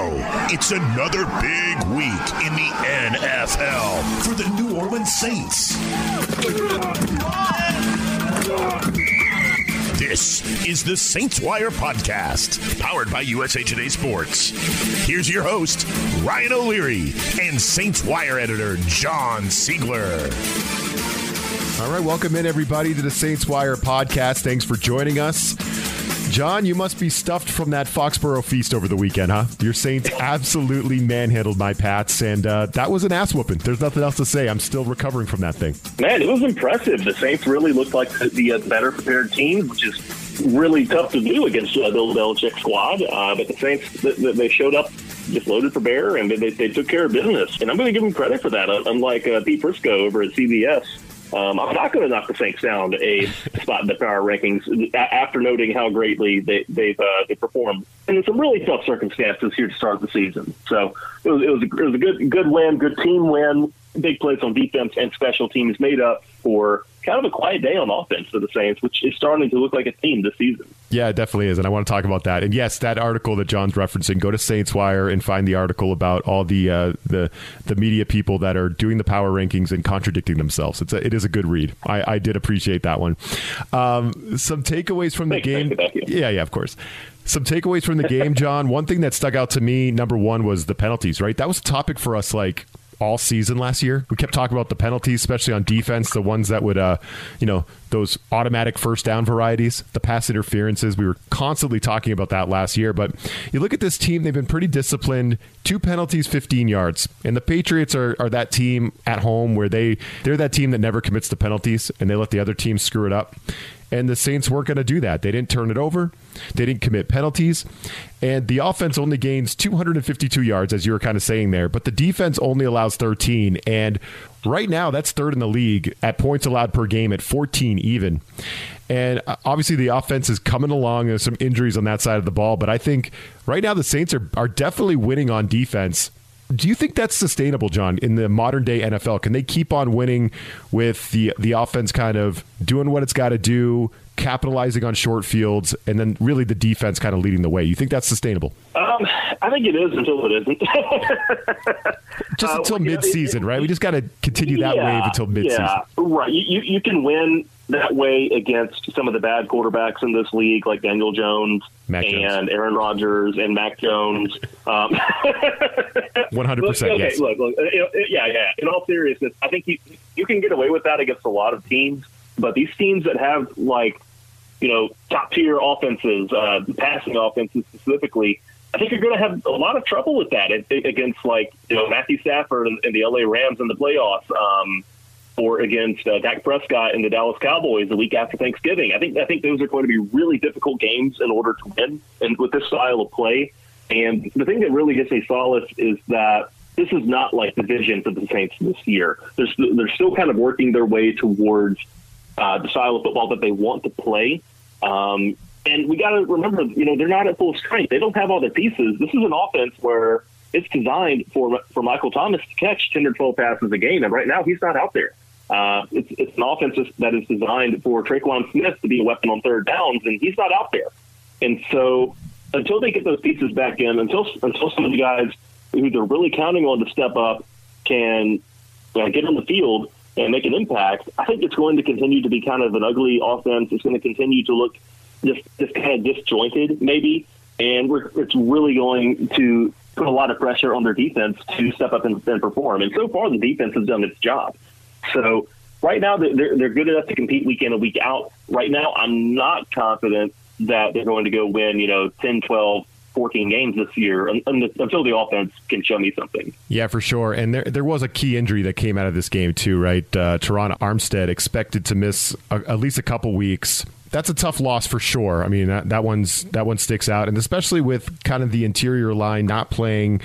It's another big week in the NFL for the New Orleans Saints. This is the Saints Wire Podcast, powered by USA Today Sports. Here's your host, Ryan O'Leary, and Saints Wire editor, John Sigler. All right, welcome in everybody to the Saints Wire podcast. Thanks for joining us. John, you must be stuffed from that Foxborough feast over the weekend, huh? Your Saints absolutely manhandled my Pats, and uh, that was an ass whooping. There's nothing else to say. I'm still recovering from that thing. Man, it was impressive. The Saints really looked like the, uh, better prepared team, which is really tough to do against uh, Bill Belichick squad. Uh, but the Saints, they, they showed up just loaded for bear, and they, they took care of business. And I'm going to give them credit for that. Unlike uh, Pete Prisco over at CBS, um, I'm not going to knock the Saints down a spot in the power rankings after noting how greatly they, they've uh, they performed in some really tough circumstances here to start the season. So it was, it was, a, it was a good good win, good team win. Big plays on defense and special teams made up for kind of a quiet day on offense for the Saints, which is starting to look like a team this season. Yeah, it definitely is, and I want to talk about that. And yes, that article that John's referencing, go to Saints Wire and find the article about all the uh, the the media people that are doing the power rankings and contradicting themselves. It's a, it is a good read. I, I did appreciate that one. Um, some takeaways from the game. You, thank you. Yeah, yeah, of course. Some takeaways from the game, John. One thing that stuck out to me, number one, was the penalties. Right, that was a topic for us like all season last year. We kept talking about the penalties, especially on defense, the ones that would, uh, you know, those automatic first down varieties, the pass interferences. We were constantly talking about that last year. But you look at this team, they've been pretty disciplined. Two penalties, 15 yards. And the Patriots are, are that team at home where they, they're that team that never commits the penalties and they let the other team screw it up. And the Saints weren't going to do that. They didn't turn it over. They didn't commit penalties. And the offense only gains 252 yards, as you were kind of saying there, but the defense only allows 13. And right now, that's third in the league at points allowed per game at 14 even. And uh, obviously, the offense is coming along. There's some injuries on that side of the ball, but I think right now the Saints are, are definitely winning on defense. Do you think that's sustainable, John, in the modern day NFL? Can they keep on winning with the the offense kind of doing what it's got to do, capitalizing on short fields, and then really the defense kind of leading the way? You think that's sustainable? Um, I think it is until it isn't. just until uh, midseason, right? We just got to continue that yeah, wave until midseason. Yeah, right. You, you can win that way against some of the bad quarterbacks in this league, like Daniel Jones Mac and Jones. Aaron Rodgers and Mac Jones. Um, 100%, okay, yes. Look, look, yeah, yeah. In all seriousness, I think you you can get away with that against a lot of teams, but these teams that have like you know top tier offenses, uh, passing offenses specifically. I think you're going to have a lot of trouble with that against, like, you know, Matthew Stafford and, and the LA Rams in the playoffs. Um, or against uh, Dak Prescott and the Dallas Cowboys the week after Thanksgiving. I think I think those are going to be really difficult games in order to win, and with this style of play. And the thing that really gives me solace is that this is not like the vision for the Saints this year. They're, they're still kind of working their way towards uh, the style of football that they want to play. Um, and we got to remember, you know, they're not at full strength. They don't have all their pieces. This is an offense where it's designed for for Michael Thomas to catch 10 or 12 passes a game, and right now he's not out there. Uh, it's, it's an offense that is designed for Tre'Quan Smith to be a weapon on third downs, and he's not out there. And so, until they get those pieces back in, until until some of the guys who they're really counting on to step up can uh, get on the field and make an impact, I think it's going to continue to be kind of an ugly offense. It's going to continue to look just just kind of disjointed, maybe, and we're, it's really going to put a lot of pressure on their defense to step up and, and perform. And so far, the defense has done its job. So right now they're they're good enough to compete week in and week out. Right now, I'm not confident that they're going to go win, you know, 10, 12, 14 games this year until the offense can show me something. Yeah, for sure. And there there was a key injury that came out of this game too, right? Uh, Terron Armstead expected to miss a, at least a couple weeks that's a tough loss for sure. I mean, that, that one's that one sticks out, and especially with kind of the interior line not playing,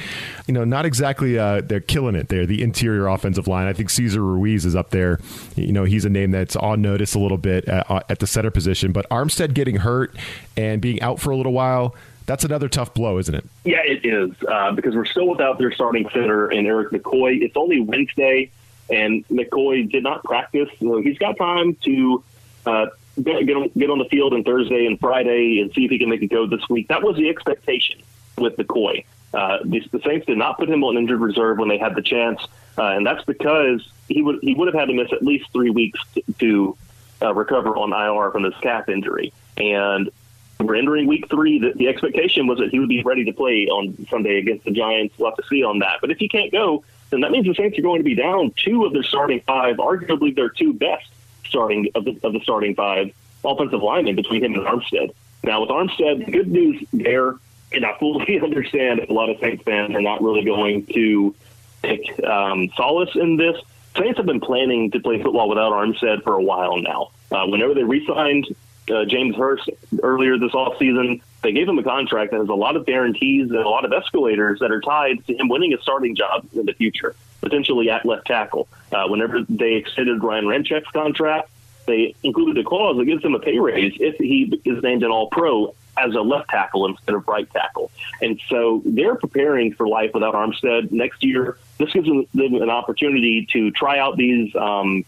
you know, not exactly uh, they're killing it there. The interior offensive line. I think Cesar Ruiz is up there. You know, he's a name that's on notice a little bit at, uh, at the center position. But Armstead getting hurt and being out for a little while. That's another tough blow, isn't it? Yeah, it is uh, because we're still without their starting center and Erik McCoy. It's only Wednesday, and McCoy did not practice. So he's got time to uh, get, get, on, get on the field on Thursday and Friday and see if he can make it go this week. That was the expectation with McCoy. Uh, the, the Saints did not put him on injured reserve when they had the chance, uh, and that's because he would he would have had to miss at least three weeks to, to uh, recover on IR from this calf injury. And we're entering week three. The, the expectation was that he would be ready to play on Sunday against the Giants. We'll have to see on that. But if he can't go, then that means the Saints are going to be down two of their starting five, arguably their two best starting of the, of the starting five offensive linemen between him and Armstead. Now with Armstead, good news there, and I fully understand a lot of Saints fans are not really going to take um, solace in this. Saints have been planning to play football without Armstead for a while now. Uh, whenever they re-signed uh, James Hurst earlier this offseason, they gave him a contract that has a lot of guarantees and a lot of escalators that are tied to him winning a starting job in the future, potentially at left tackle. Uh, whenever they extended Ryan Ramczyk's contract, they included a clause that gives him a pay raise if he is named an All Pro as a left tackle instead of right tackle. And so they're preparing for life without Armstead next year. This gives them an opportunity to try out these um,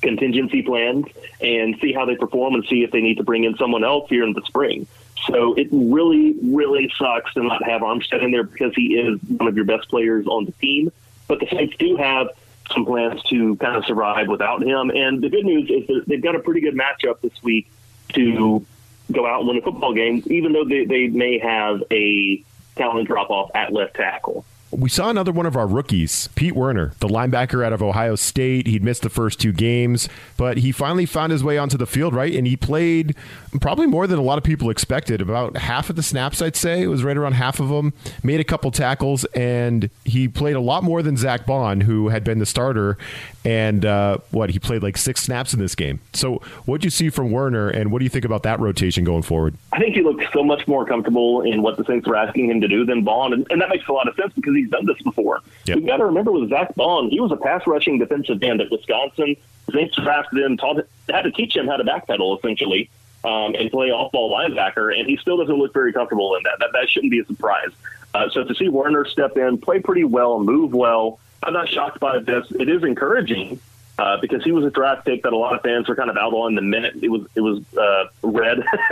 contingency plans and see how they perform and see if they need to bring in someone else here in the spring. So it really, really sucks to not have Armstead in there because he is one of your best players on the team. But the Saints do have some plans to kind of survive without him. And the good news is that they've got a pretty good matchup this week to go out and win a football game, even though they, they may have a talent drop off at left tackle. We saw another one of our rookies, Pete Werner, the linebacker out of Ohio State. He'd missed the first two games, but he finally found his way onto the field, right? And he played probably more than a lot of people expected. About half of the snaps, I'd say. It was right around half of them. Made a couple tackles, and he played a lot more than Zack Baun, who had been the starter. And uh, what, he played like six snaps in this game. So, what do you see from Werner, and what do you think about that rotation going forward? I think he looked so much more comfortable in what the Saints were asking him to do than Baun, and, and that makes a lot of sense because he he's done this before. Yep. We've got to remember with Zack Baun, he was a pass rushing defensive end at Wisconsin. Saints drafted him, taught, had to teach him how to backpedal essentially um, and play off ball linebacker, and he still doesn't look very comfortable in that. That, that shouldn't be a surprise. Uh, so to see Werner step in, play pretty well, move well, I'm not shocked by this. It is encouraging uh, because he was a draft pick that a lot of fans were kind of out on the minute it was it was uh, read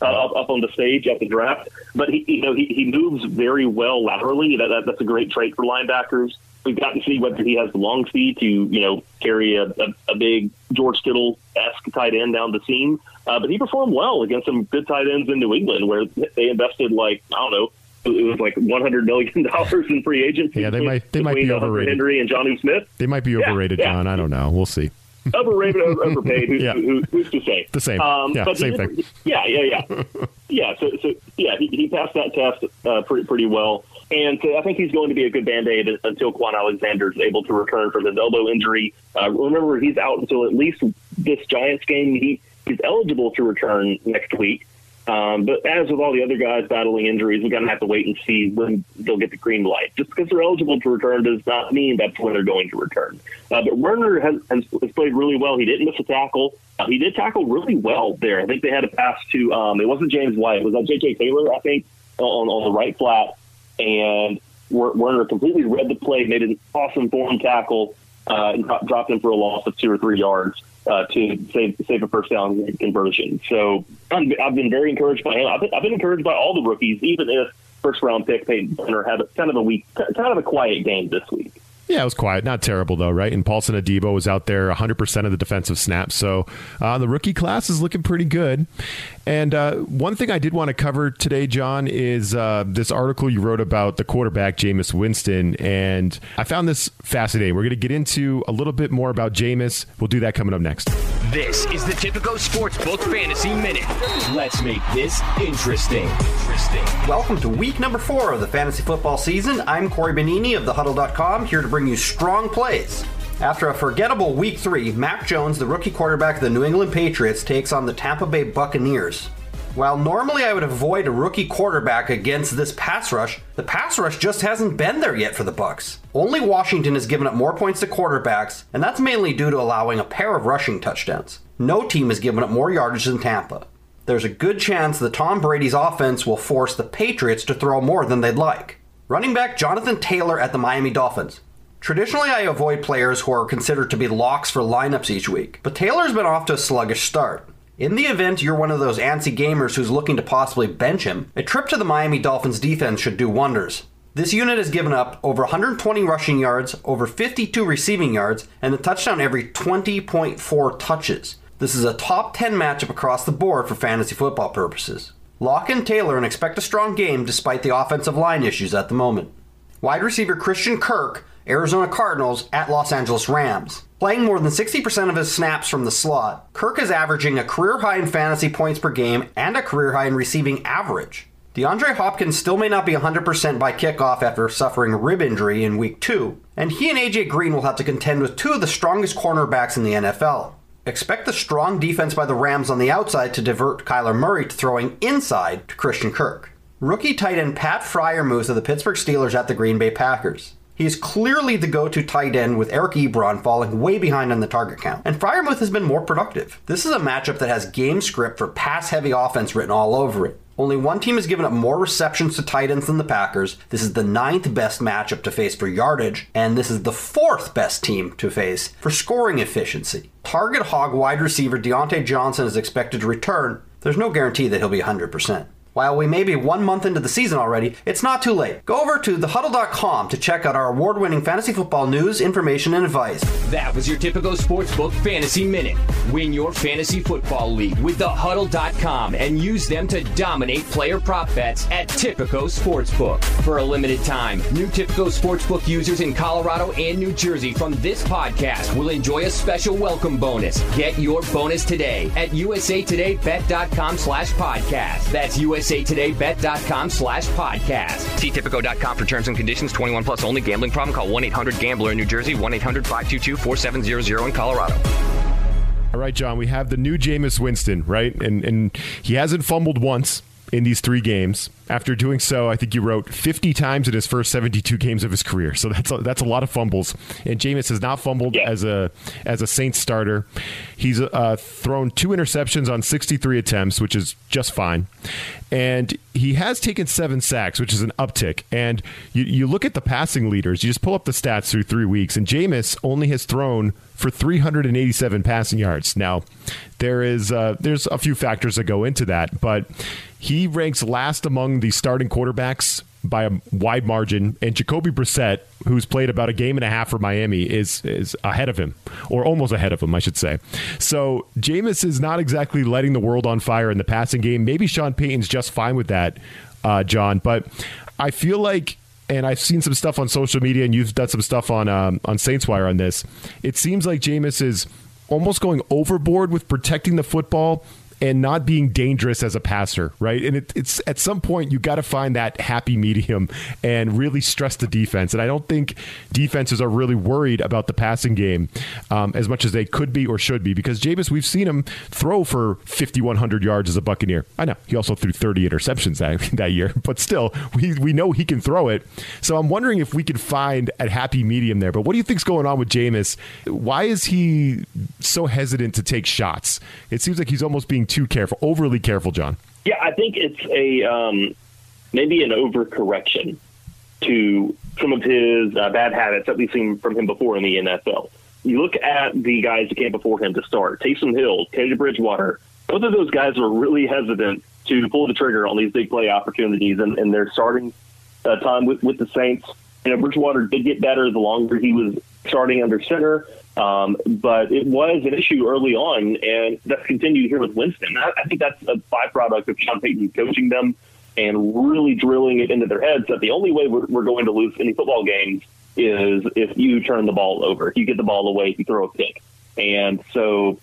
uh, up, up on the stage at the draft. But he you know he, he moves very well laterally. That, that that's a great trait for linebackers. We've got to see whether he has the long speed to you know carry a, a, a big George Kittle esque tight end down the seam. Uh, but he performed well against some good tight ends in New England, where they invested like I don't know it was like one hundred million dollars in free agency. Yeah, they might they might be overrated. Henry and Jonnu Smith. They might be overrated, yeah, John. Yeah. I don't know. We'll see. overrated, overpaid. Who's, yeah. who, who's to say? The same. Um, yeah, same he, thing. Yeah, yeah, yeah, yeah. So, so yeah, he, he passed that test uh, pretty pretty well, and so I think he's going to be a good band aid until Kwon Alexander is able to return from his elbow injury. Uh, remember, he's out until at least this Giants game. He he's eligible to return next week. Um, but as with all the other guys battling injuries, we're going to have to wait and see when they'll get the green light. Just because they're eligible to return does not mean that's when they're going to return. Uh, but Werner has, has, played really well. He didn't miss a tackle. Uh, he did tackle really well there. I think they had a pass to, um, it wasn't James White, it was J.J. Taylor, I think, on, on the right flat. And Werner completely read the play, made an awesome form tackle, uh, and dropped him for a loss of two or three yards uh, to save save a first down conversion. So i have been very encouraged by him. I've been, I've been, encouraged by all the rookies, even if first round pick Peyton Turner had a, kind of a week, kind of a quiet game this week. Yeah, it was quiet. Not terrible, though, right? And Paulson Adebo was out there 100% of the defensive snaps. So uh, the rookie class is looking pretty good. And uh, one thing I did want to cover today, John, is uh, this article you wrote about the quarterback, Jameis Winston. And I found this fascinating. We're going to get into a little bit more about Jameis. We'll do that coming up next. This is the Tipico Sportsbook Fantasy Minute. Let's make this interesting. Interesting. Welcome to week number four of the fantasy football season. I'm Cory Bonini of thehuddle.com here to bring you strong plays. After a forgettable week three, Mac Jones, the rookie quarterback of the New England Patriots, takes on the Tampa Bay Buccaneers. While normally I would avoid a rookie quarterback against this pass rush, the pass rush just hasn't been there yet for the Bucks. Only Washington has given up more points to quarterbacks, and that's mainly due to allowing a pair of rushing touchdowns. No team has given up more yardage than Tampa. There's a good chance that Tom Brady's offense will force the Patriots to throw more than they'd like. Running back Jonathan Taylor at the Miami Dolphins. Traditionally, I avoid players who are considered to be locks for lineups each week, but Taylor's been off to a sluggish start. In the event you're one of those antsy gamers who's looking to possibly bench him, a trip to the Miami Dolphins defense should do wonders. This unit has given up over 120 rushing yards, over 52 receiving yards, and a touchdown every 20.4 touches. This is a top 10 matchup across the board for fantasy football purposes. Lock in Taylor and expect a strong game despite the offensive line issues at the moment. Wide receiver Christian Kirk, Arizona Cardinals at Los Angeles Rams. Playing more than 60% of his snaps from the slot, Kirk is averaging a career high in fantasy points per game and a career high in receiving average. DeAndre Hopkins still may not be 100% by kickoff after suffering a rib injury in week 2, and he and AJ Green will have to contend with two of the strongest cornerbacks in the NFL. Expect the strong defense by the Rams on the outside to divert Kyler Murray to throwing inside to Christian Kirk. Rookie tight end Pat Freiermuth to the Pittsburgh Steelers at the Green Bay Packers. He is clearly the go to tight end with Eric Ebron falling way behind on the target count, and Freiermuth has been more productive. This is a matchup that has game script for pass heavy offense written all over it. Only one team has given up more receptions to tight ends than the Packers. This is the ninth best matchup to face for yardage, and this is the fourth best team to face for scoring efficiency. Target hog wide receiver Diontae Johnson is expected to return. There's no guarantee that he'll be 100%. While we may be one month into the season already, it's not too late. Go over to thehuddle.com to check out our award winning fantasy football news, information, and advice. That was your Tipico Sportsbook Fantasy Minute. Win your fantasy football league with thehuddle.com and use them to dominate player prop bets at Tipico Sportsbook. For a limited time, new Tipico Sportsbook users in Colorado and New Jersey from this podcast will enjoy a special welcome bonus. Get your bonus today at usatodaybet.com slash podcast. That's USA usatodaybet.com slash podcast. See Tipico.com for terms and conditions. 21 plus only. Gambling problem? Call 1-800-GAMBLER in New Jersey. 1-800-522-4700 in Colorado. All right, John, we have the new Jameis Winston, right? And and he hasn't fumbled once in these three games. After doing so, I think you wrote 50 times in his first 72 games of his career. So that's a, that's a lot of fumbles. And Jameis has not fumbled yeah. as a as a Saints starter. He's uh, thrown two interceptions on 63 attempts, which is just fine. And he has taken seven sacks, which is an uptick. And you, you look at the passing leaders, you just pull up the stats through three weeks, and Jameis only has thrown for 387 passing yards. Now, there is uh, there's a few factors that go into that, but he ranks last among the starting quarterbacks by a wide margin, and Jacoby Brissett, who's played about a game and a half for Miami, is is ahead of him, or almost ahead of him, I should say. So Jameis is not exactly letting the world on fire in the passing game. Maybe Sean Payton's just fine with that, uh, John, but I feel like. And I've seen some stuff on social media, and you've done some stuff on um, on Saints Wire on this. It seems like Jameis is almost going overboard with protecting the football and not being dangerous as a passer, right? And it, it's at some point you got to find that happy medium and really stress the defense. And I don't think defenses are really worried about the passing game um, as much as they could be or should be because Jameis, we've seen him throw for 5,100 yards as a Buccaneer. I know he also threw 30 interceptions that, that year, but still, we, we know he can throw it. So I'm wondering if we could find a happy medium there. But what do you think's going on with Jameis? Why is he so hesitant to take shots? It seems like he's almost being too careful, overly careful, John. Yeah, I think it's a um, maybe an overcorrection to some of his uh, bad habits that we've seen from him before in the NFL. You look at the guys that came before him to start, Taysom Hill, Teddy Bridgewater. Both of those guys were really hesitant to pull the trigger on these big play opportunities, and, and their starting uh, time with, with the Saints. You know, Bridgewater did get better the longer he was starting under center. Um, but it was an issue early on, and that's continued here with Winston. I, I think that's a byproduct of Sean Payton coaching them and really drilling it into their heads that the only way we're, we're going to lose any football games is if you turn the ball over, if you get the ball away, if you throw a pick. And so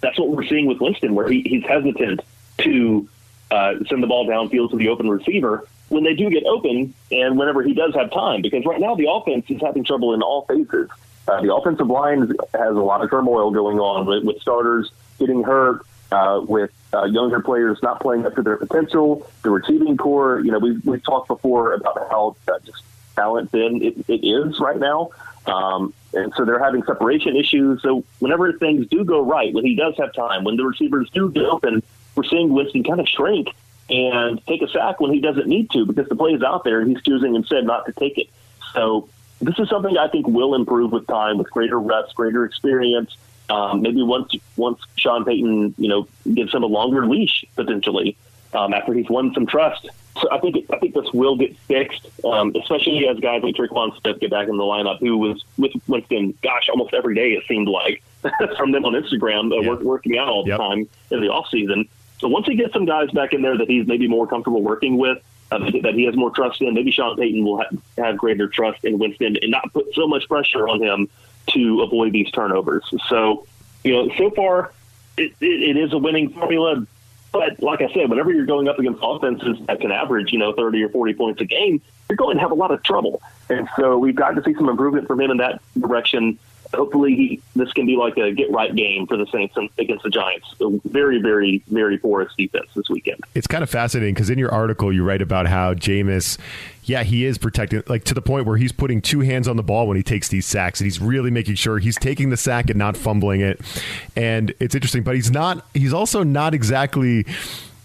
that's what we're seeing with Winston, where he, he's hesitant to uh, send the ball downfield to the open receiver when they do get open and whenever he does have time. Because right now the offense is having trouble in all phases. Uh, the offensive line has a lot of turmoil going on with, with starters getting hurt, uh, with uh, younger players not playing up to their potential. The receiving core, you know, we've, we've talked before about how uh, just talent thin it, it is right now. Um, and so they're having separation issues. So whenever things do go right, when he does have time, when the receivers do get open, we're seeing Winston kind of shrink and take a sack when he doesn't need to because the play is out there and he's choosing instead not to take it. So this is something I think will improve with time, with greater reps, greater experience. Um, maybe once once Sean Payton, you know, gives him a longer leash potentially um, after he's won some trust so I think I think this will get fixed, um, especially as guys like Tre'Quan Smith get back in the lineup, who was with Winston, gosh, almost every day it seemed like from them on Instagram, uh, working out all the Yep. time in the off season. So once he gets some guys back in there that he's maybe more comfortable working with, uh, that he has more trust in, maybe Sean Payton will ha- have greater trust in Winston and not put so much pressure on him to avoid these turnovers. So, you know, so far it, it, it is a winning formula. But like I said, whenever you're going up against offenses that can average, you know, 30 or 40 points a game, you're going to have a lot of trouble. And so we've got to see some improvement from him in that direction. Hopefully, he, this can be like a get right game for the Saints against the Giants. A very, very, very porous defense this weekend. It's kind of fascinating because in your article you write about how Jameis, yeah, he is protecting, like to the point where he's putting two hands on the ball when he takes these sacks, and he's really making sure he's taking the sack and not fumbling it. And it's interesting, but he's not. He's also not exactly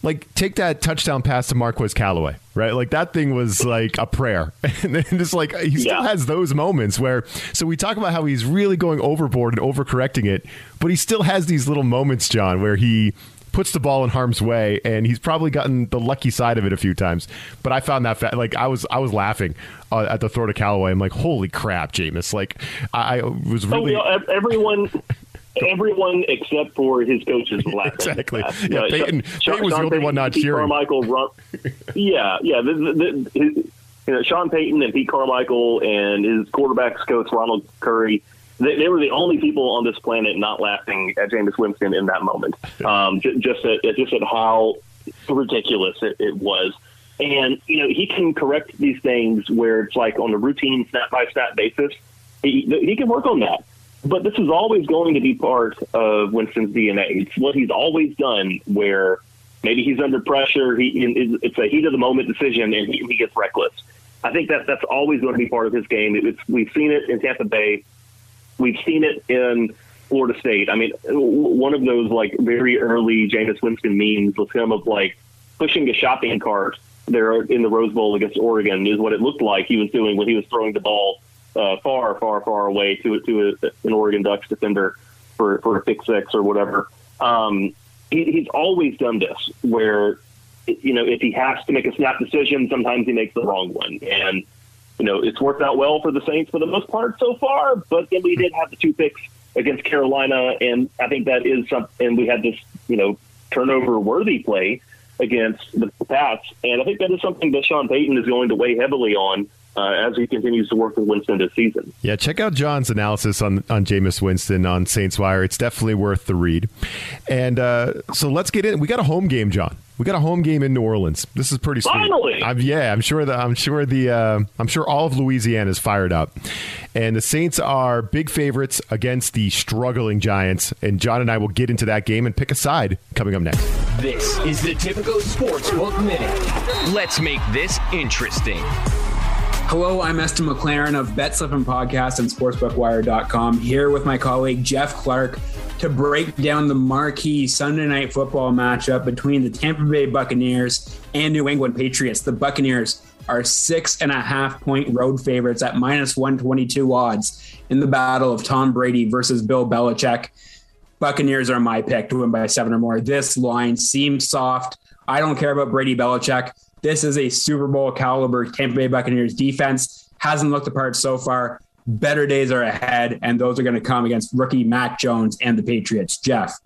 like take that touchdown pass to Marquez Callaway, right? Like that thing was like a prayer, and then just like he still Yeah. has those moments where. So we talk about how he's really going overboard and overcorrecting it, but he still has these little moments, John, where he puts the ball in harm's way, and he's probably gotten the lucky side of it a few times. But I found that fa- like I was I was laughing uh, at the throw to Callaway. I'm like, holy crap, Jameis! Like I, I was Oh, really. you know, everyone, everyone except for his coaches laughing. Exactly. that. Yeah, Uh, Peyton- Sean- Peyton was the Sean only one not Pete cheering. Carmichael. Yeah, yeah. The, the, the, his, you know, Sean Payton and Pete Carmichael and his quarterbacks coach Ronald Curry. They, they were the only people on this planet not laughing at Jameis Winston in that moment. Um, ju- just at just at how ridiculous it, it was. And you know he can correct these things where it's like on a routine snap by snap basis. He, he can work on that. But this is always going to be part of Winston's DNA. It's what he's always done. Where maybe he's under pressure, he it's a heat of the moment decision, and he, he gets reckless. I think that that's always going to be part of his game. It's, we've seen it in Tampa Bay. We've seen it in Florida State. I mean, one of those like very early Jameis Winston memes was him of like pushing a shopping cart there in the Rose Bowl against Oregon is what it looked like he was doing when he was throwing the ball uh, far, far, far away to to a, an Oregon Ducks defender for for a pick six or whatever. Um, he, he's always done this where you know if he has to make a snap decision, sometimes he makes the wrong one, and you know it's worked out well for the Saints for the most part so far. But then we did have the two picks against Carolina, and I think that is something. And we had this you know turnover worthy play against the Pats, and I think that is something that Sean Payton is going to weigh heavily on uh, as he continues to work with Winston this season. Yeah, check out John's analysis on on Jameis Winston on Saints Wire. It's definitely worth the read. And uh, so let's get in. We got a home game, John. We got a home game in New Orleans. This is pretty sweet. Finally! I'm, yeah, I'm sure that I'm sure the uh, I'm sure all of Louisiana is fired up, and the Saints are big favorites against the struggling Giants. And John and I will get into that game and pick a side coming up next. This is the Tipico Sportsbook Minute. Let's make this interesting. Hello, I'm Eston McLaren of Bet Slippin' Podcast and SportsbookWire.com here with my colleague Jeff Clark to break down the marquee Sunday night football matchup between the Tampa Bay Buccaneers and New England Patriots. The Buccaneers are six and a half point road favorites at minus 122 odds in the battle of Tom Brady versus Bill Belichick. Buccaneers are my pick to win by seven or more. This line seems soft. I don't care about Brady Belichick. This is a Super Bowl caliber Tampa Bay Buccaneers defense. Hasn't looked the part so far. Better days are ahead, and those are going to come against rookie Mac Jones and the Patriots. Jeff.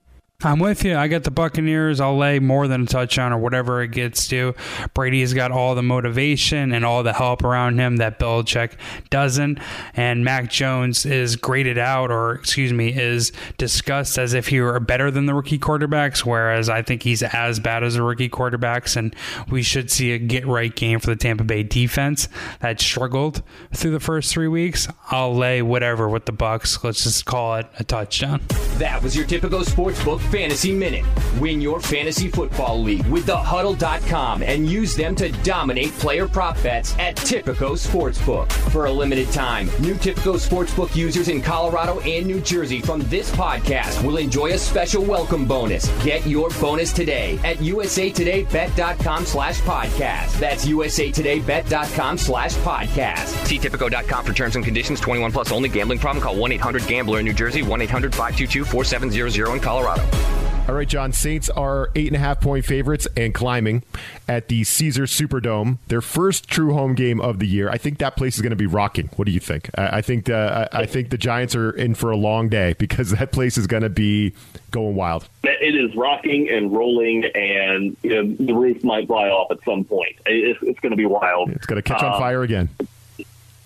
I'm with you. I got the Buccaneers. I'll lay more than a touchdown or whatever it gets to. Brady's got all the motivation and all the help around him that Belichick doesn't. And Mac Jones is graded out, or excuse me, is discussed as if he were better than the rookie quarterbacks, whereas I think he's as bad as the rookie quarterbacks. And we should see a get right game for the Tampa Bay defense that struggled through the first three weeks. I'll lay whatever with the Bucks. Let's just call it a touchdown. That was your Tipico sportsbook fantasy minute. Win your fantasy football league with thehuddle.com and use them to dominate player prop bets at Tipico Sportsbook. For a limited time, new Tipico Sportsbook users in Colorado and New Jersey from this podcast will enjoy a special welcome bonus. Get your bonus today at usatodaybet.com slash podcast. That's usatodaybet.com slash podcast. See Tipico.com for terms and conditions. 21 plus only. Gambling problem? Call 1-800-GAMBLER in New Jersey. 1-800-522-4700 in Colorado. All right, John. Saints are eight and a half point favorites and climbing at the Caesar Superdome. Their first true home game of the year. I think that place is going to be rocking. What do you think? I, I think uh, I think the Giants are in for a long day because that place is going to be going wild. It is rocking and rolling, and you know, the roof might fly off at some point. It's, it's going to be wild. It's going to catch on um, fire again.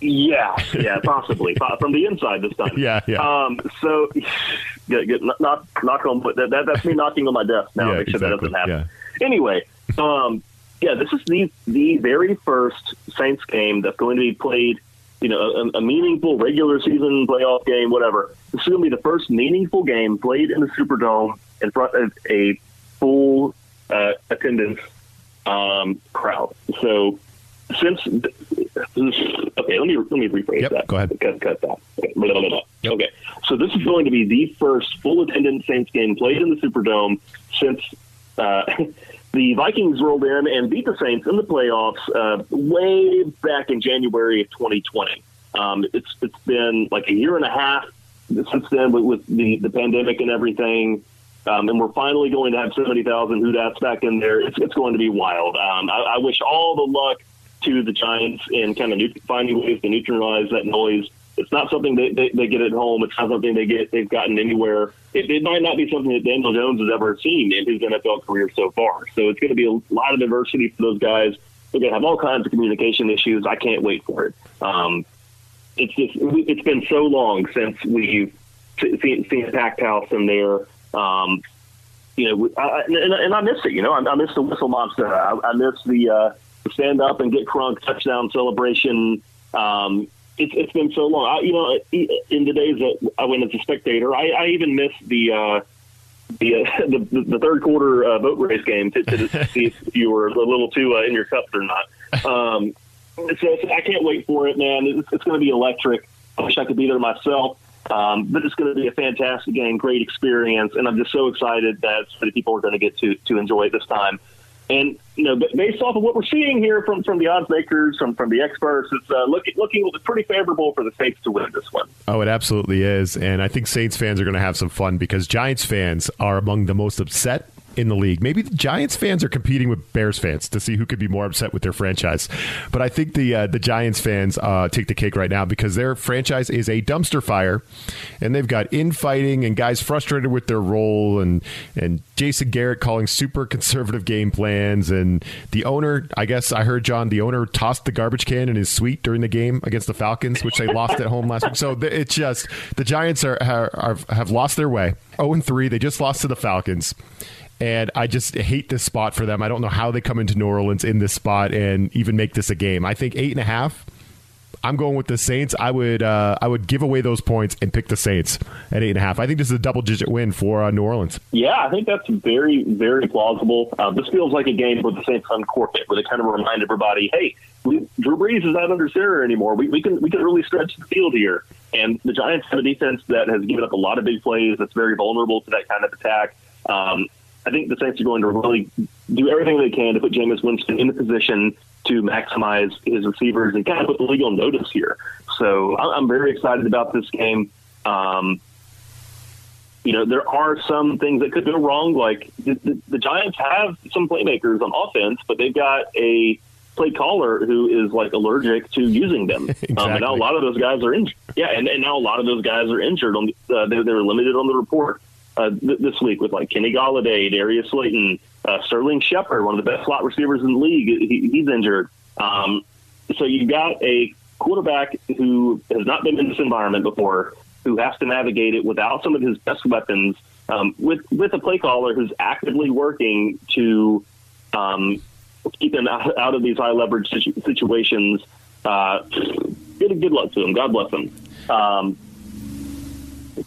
Yeah, yeah, possibly from the inside this time. Yeah, yeah. Um, so, get, get, knock, knock on, but that, that's me knocking on my desk now. Yeah, make sure exactly. that doesn't happen. Yeah. Anyway, um, yeah, this is the the very first Saints game that's going to be played. You know, a, a meaningful regular season playoff game, whatever. This is going to be the first meaningful game played in the Superdome in front of a full uh, attendance um, crowd. So since okay, let me let me rephrase yep, that. Go ahead. Cut, cut that. Okay. Blah, blah, blah. Yep. okay, so this is going to be the first full attendance Saints game played in the Superdome since uh, the Vikings rolled in and beat the Saints in the playoffs uh, way back in January of 2020. Um, it's it's been like a year and a half since then with, with the the pandemic and everything. Um, and we're finally going to have 70,000 Who Dats back in there. It's, it's going to be wild. Um, I, I, wish all the luck to the Giants and kind of finding ways to neutralize that noise. It's not something they, they, they, get at home. It's not something they get they've gotten anywhere. It, it, might not be something that Daniel Jones has ever seen in his NFL career so far. So it's going to be a lot of adversity for those guys. They're going to have all kinds of communication issues. I can't wait for it. Um, it's just it's been so long since we've seen, seen a packed house in there. Um, you know, I, and, and, I miss it. You know, I, I miss the whistle monster. I, I miss the, uh, stand up and get crunk touchdown celebration. Um, it's, it's been so long. I, you know, in the days that I went as a spectator, I, I even missed the. Uh, the, uh, the the third quarter uh, boat race game to, to see if you were a little too uh, in your cups or not. Um, so, so I can't wait for it, man. It's, it's going to be electric. I wish I could be there myself. Um, but it's going to be a fantastic game, great experience, and I'm just so excited that so many people are going to get to to enjoy it this time. And you know, based off of what we're seeing here from from the odds makers, from from the experts, it's uh, looking looking pretty favorable for the Saints to win this one. Oh, it absolutely is, and I think Saints fans are going to have some fun because Giants fans are among the most upset in the league. Maybe the Giants fans are competing with Bears fans to see who could be more upset with their franchise. But I think the uh, the Giants fans uh, take the cake right now because their franchise is a dumpster fire, and they've got infighting and guys frustrated with their role, and and Jason Garrett calling super conservative game plans, and the owner. I guess I heard John. The owner tossed the garbage can in his suite during the game against the Falcons, which they lost at home last week. So it's just the Giants are, are, are have lost their way. 0 and 3. They just lost to the Falcons and I just hate this spot for them. I don't know how they come into New Orleans in this spot and even make this a game. I think eight and a half. I'm going with the Saints. I would uh, I would give away those points and pick the Saints at eight and a half. I think this is a double digit win for uh, New Orleans. Yeah, I think that's very very plausible. Uh, this feels like a game where the Saints uncork it, where they kind of remind everybody, hey, we, Drew Brees is not under center anymore. We, we can we can really stretch the field here. And the Giants have a defense that has given up a lot of big plays. That's very vulnerable to that kind of attack. Um, I think the Saints are going to really do everything they can to put Jameis Winston in a position to maximize his receivers and kind of put the league on notice here. So I'm very excited about this game. Um, you know, there are some things that could go wrong. Like the, the, the Giants have some playmakers on offense, but they've got a play caller who is like allergic to using them. exactly. um, and now a lot of those guys are injured. Yeah, and, and now a lot of those guys are injured. On uh, they're, they're limited on the report uh, th- this week with like Kenny Golladay, Darius Slayton, uh, Sterling Shepard, one of the best slot receivers in the league. He, he's injured. Um, so you've got a quarterback who has not been in this environment before, who has to navigate it without some of his best weapons, um, with with a play caller who's actively working to um, keep him out, out, of these high leverage situ- situations. Uh, good, good luck to him. God bless him. Um,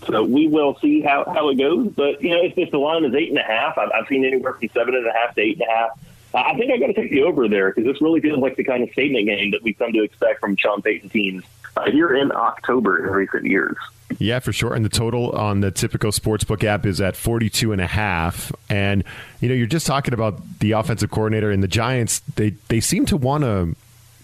so we will see how, how it goes. But, you know, if, if the line is eight and a half, I've, I've seen anywhere from seven and a half to eight and a half. I think I got to take the over there because this really feels like the kind of statement game that we've come to expect from Sean Payton teams uh, here in October in recent years. Yeah, for sure. And the total on the Tipico Sportsbook app is at 42 and a half. And, you know, you're just talking about the offensive coordinator and the Giants. They, they seem to want to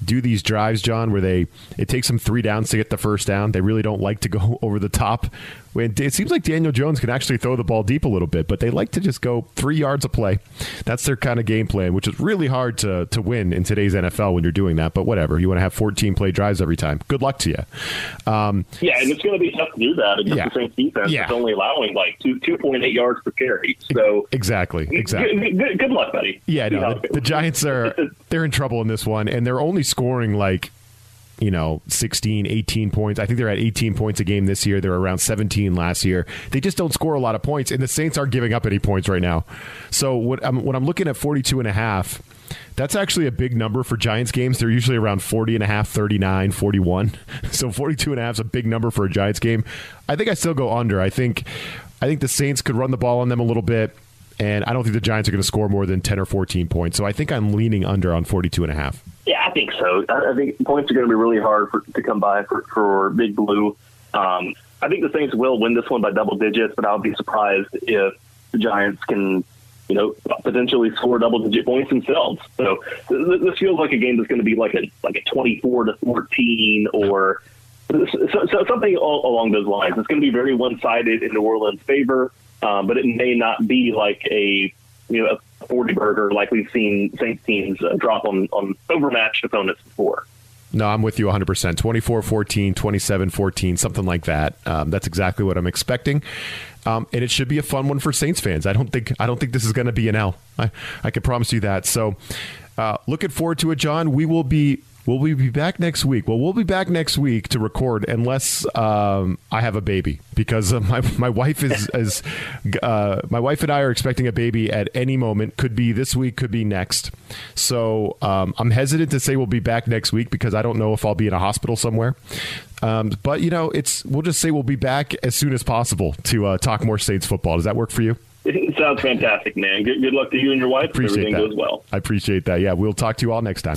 do these drives, John, where they it takes them three downs to get the first down. They really don't like to go over the top. It seems like Daniel Jones can actually throw the ball deep a little bit, but they like to just go three yards a play. That's their kind of game plan, which is really hard to to win in today's NFL when you're doing that. But whatever, you want to have 14 play drives every time. Good luck to you. Um, yeah, and it's going to be tough to do that against yeah. the Saints defense. Yeah. It's only allowing like two 2.8 yards per carry. So exactly, exactly. Good, good luck, buddy. Yeah, no, the, the Giants are they're in trouble in this one, and they're only scoring like you know 16 18 points. I think they're at 18 points a game this year. They're around 17 last year. They just don't score a lot of points and the saints aren't giving up any points right now. So what I'm, when i'm looking at 42 and a half that's actually a big number for giants games. They're usually around 40 and a half 39 41 so 42 and a half is a big number for a giants game. I think i still go under. I think i think the saints could run the ball on them a little bit and I don't think the Giants are going to score more than 10 or 14 points. So I think I'm leaning under on 42 and a half. Yeah, I think so. I think points are going to be really hard for, to come by for, for Big Blue. Um, I think the Saints will win this one by double digits, but I would be surprised if the Giants can, you know, potentially score double digit points themselves. So this feels like a game that's going to be like a like a 24 to 14 or so, so something along those lines. It's going to be very one sided in New Orleans' favor um, but it may not be like a you know 40 burger like we've seen Saints teams uh, drop on on overmatched opponents before. No, I'm with you 100%. 24 14, 27 14, something like that. Um, that's exactly what I'm expecting. Um, and it should be a fun one for Saints fans. I don't think I don't think this is going to be an L. I, I can promise you that. So, uh, looking forward to it, John. We will be Will we be back next week? Well, we'll be back next week to record unless um, I have a baby because uh, my my wife is is uh, my wife and I are expecting a baby at any moment. Could be this week, could be next. So um, I'm hesitant to say we'll be back next week because I don't know if I'll be in a hospital somewhere. Um, but you know, it's we'll just say we'll be back as soon as possible to uh, talk more Saints football. Does that work for you? It sounds fantastic, man. Good, good luck to you and your wife. Appreciate everything that. goes well. I appreciate that. Yeah, we'll talk to you all next time.